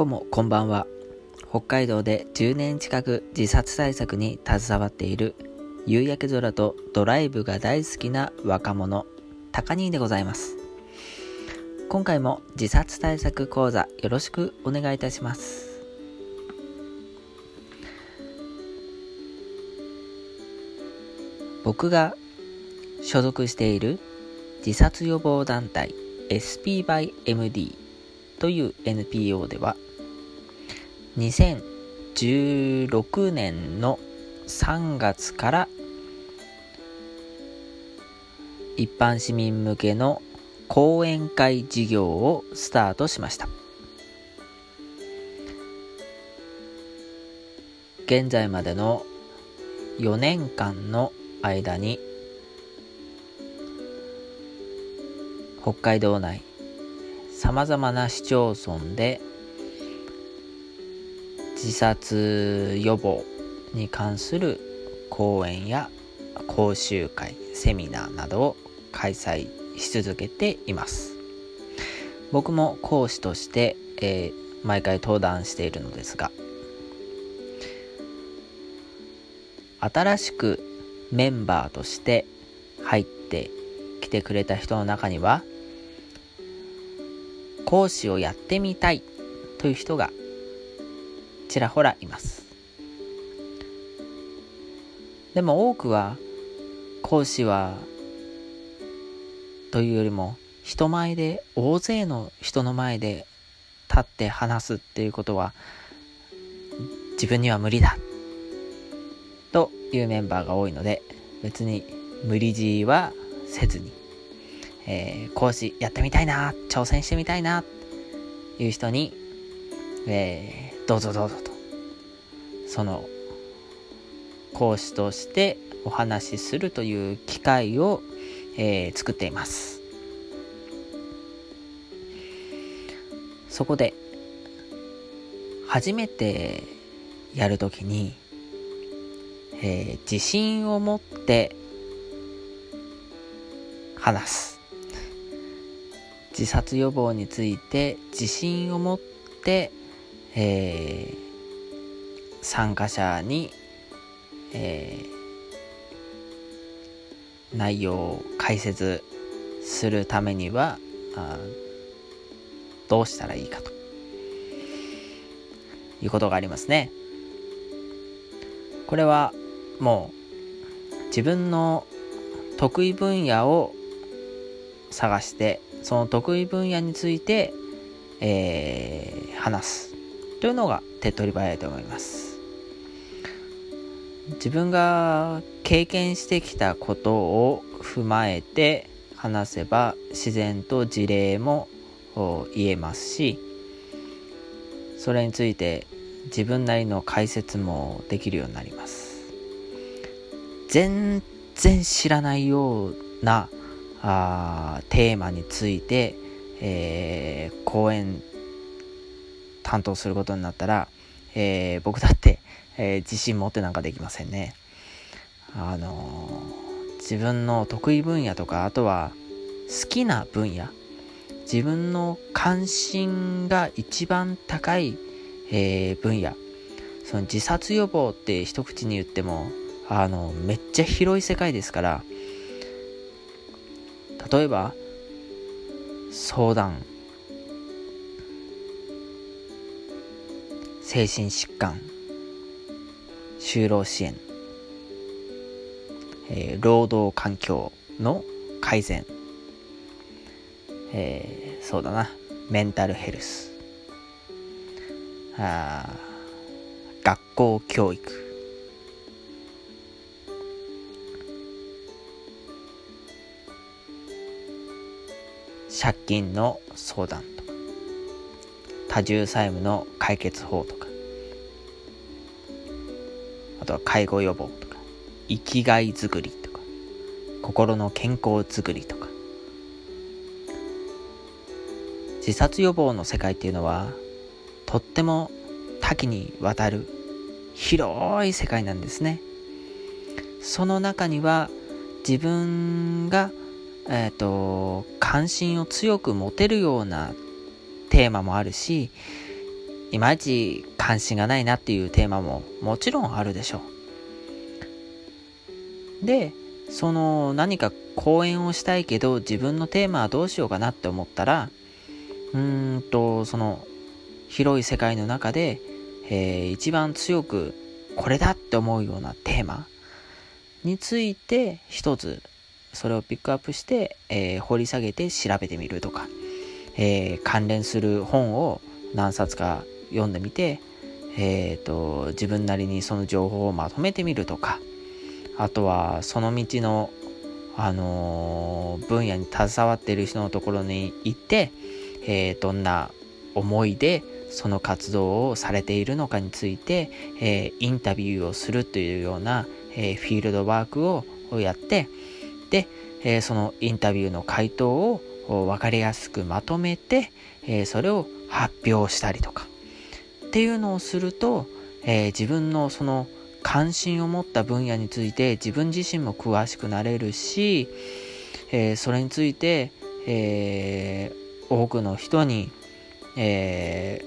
どうもこんばんは。北海道で10年近く自殺対策に携わっている夕焼け空とドライブが大好きな若者高兄でございます。今回も自殺対策講座よろしくお願いいたします。僕が所属している自殺予防団体 SP by MD という NPO では2016年の3月から一般市民向けの講演会事業をスタートしました。現在までの4年間の間に北海道内さまざまな市町村で自殺予防に関する講演や講習会セミナーなどを開催し続けています。僕も講師として、えー、毎回登壇しているのですが新しくメンバーとして入ってきてくれた人の中には講師をやってみたいという人がちらほらいます。でも多くは講師はというよりも人前で大勢の人の前で立って話すっていうことは自分には無理だ。というメンバーが多いので別に無理強いはせずに、えー、講師やってみたいな挑戦してみたいないう人に、えーどうぞどうぞと。その講師としてお話しするという機会を、えー、作っています。そこで初めてやるときに、えー、自信を持って話す。自殺予防について自信を持ってえー、参加者に、えー、内容を解説するためにはあどうしたらいいかということがありますね。これはもう自分の得意分野を探してその得意分野について、えー、話すというのが手っ取り早いと思います。自分が経験してきたことを踏まえて話せば自然と事例も言えますしそれについて自分なりの解説もできるようになります。全然知らないようなあテーマについて、えー、講演担当することになったら、えー、僕だって、えー、自信持ってなんかできませんね。あのー、自分の得意分野とか、あとは好きな分野、自分の関心が一番高い、えー、分野、その自殺予防って一口に言っても、あの、めっちゃ広い世界ですから、例えば、相談、精神疾患就労支援、えー、労働環境の改善、えー、そうだな。メンタルヘルス。あ学校教育。借金の相談。多重債務の解決法とかあとは介護予防とか生きがいづくりとか心の健康づくりとか。自殺予防の世界っていうのはとっても多岐にわたる広い世界なんですね。その中には自分がえっ、ー、と関心を強く持てるようなテーマもあるしいまいち関心がないなっていうテーマももちろんあるでしょう。で、その何か講演をしたいけど自分のテーマはどうしようかなって思ったら、うーんと、その広い世界の中で、えー、一番強くこれだって思うようなテーマについて一つそれをピックアップして、えー、掘り下げて調べてみるとか、えー、関連する本を何冊か読んでみて、えーと、自分なりにその情報をまとめてみるとかあとはその道の、あのー、分野に携わっている人のところに行って、えー、どんな思いでその活動をされているのかについて、えー、インタビューをするというような、えフィールドワークをやってで、えそのインタビューの回答を分かりやすくまとめて、えそれを発表したりとか。っていうのをすると、えー、自分のその関心を持った分野について自分自身も詳しくなれるし、えー、それについて、えー、多くの人に、え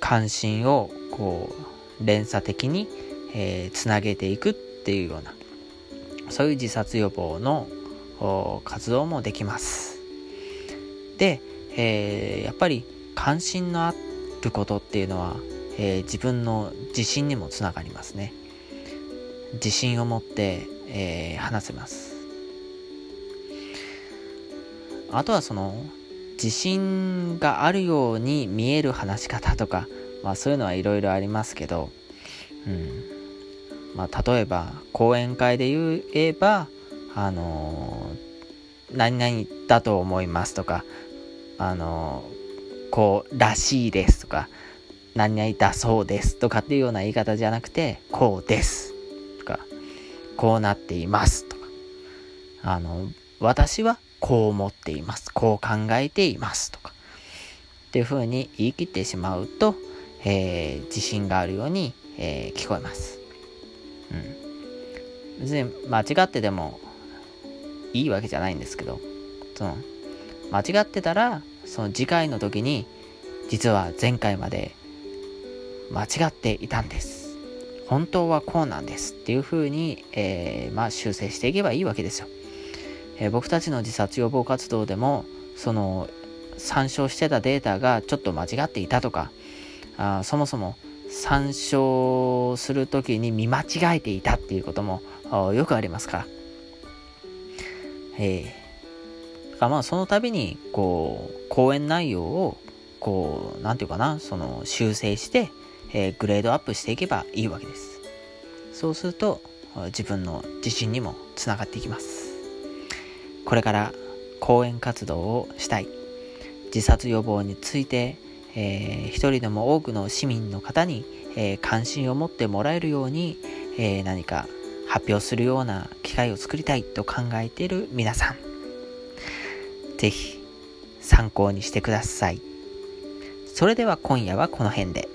関心をこう連鎖的に、つなげていくっていうようなそういう自殺予防の活動もできます。で、えー、やっぱり関心のあることっていうのは、えー、自分の自信にもつながりますね。自信を持って、えー、話せます。あとはその自信があるように見える話し方とか、まあそういうのはいろいろありますけど、うん。まあ例えば講演会で言えば、あのー、何々だと思いますとか、あのー、こう、らしいですとか、何々だそうですとかっていうような言い方じゃなくて、こうですとか、こうなっていますとか、あの、私はこう思っています。こう考えていますとか、っていう風に言い切ってしまうと、えー、自信があるように、えー、聞こえます。うん。別に間違ってでもいいわけじゃないんですけど、その、間違ってたら、その次回の時に、実は前回まで間違っていたんです。本当はこうなんですっていう風に、えー、まあ修正していけばいいわけですよ。えー、僕たちの自殺予防活動でも、その参照してたデータがちょっと間違っていたとか、あそもそも参照する時に見間違えていたっていうこともよくありますから。え。ー、まあその度にこう講演内容をこうなんていうかなその修正して、えー、グレードアップしていけばいいわけです。そうすると自分の自信にもつながっていきます。これから講演活動をしたい。自殺予防について、えー、一人でも多くの市民の方に、えー、関心を持ってもらえるように、えー、何か発表するような機会を作りたいと考えている皆さん、ぜひ参考にしてください。それでは今夜はこの辺で。